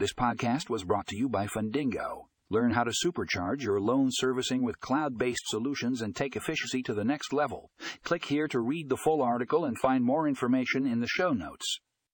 This podcast was brought to you by Fundingo. Learn how to supercharge your loan servicing with cloud based solutions and take efficiency to the next level. Click here to read the full article and find more information in the show notes.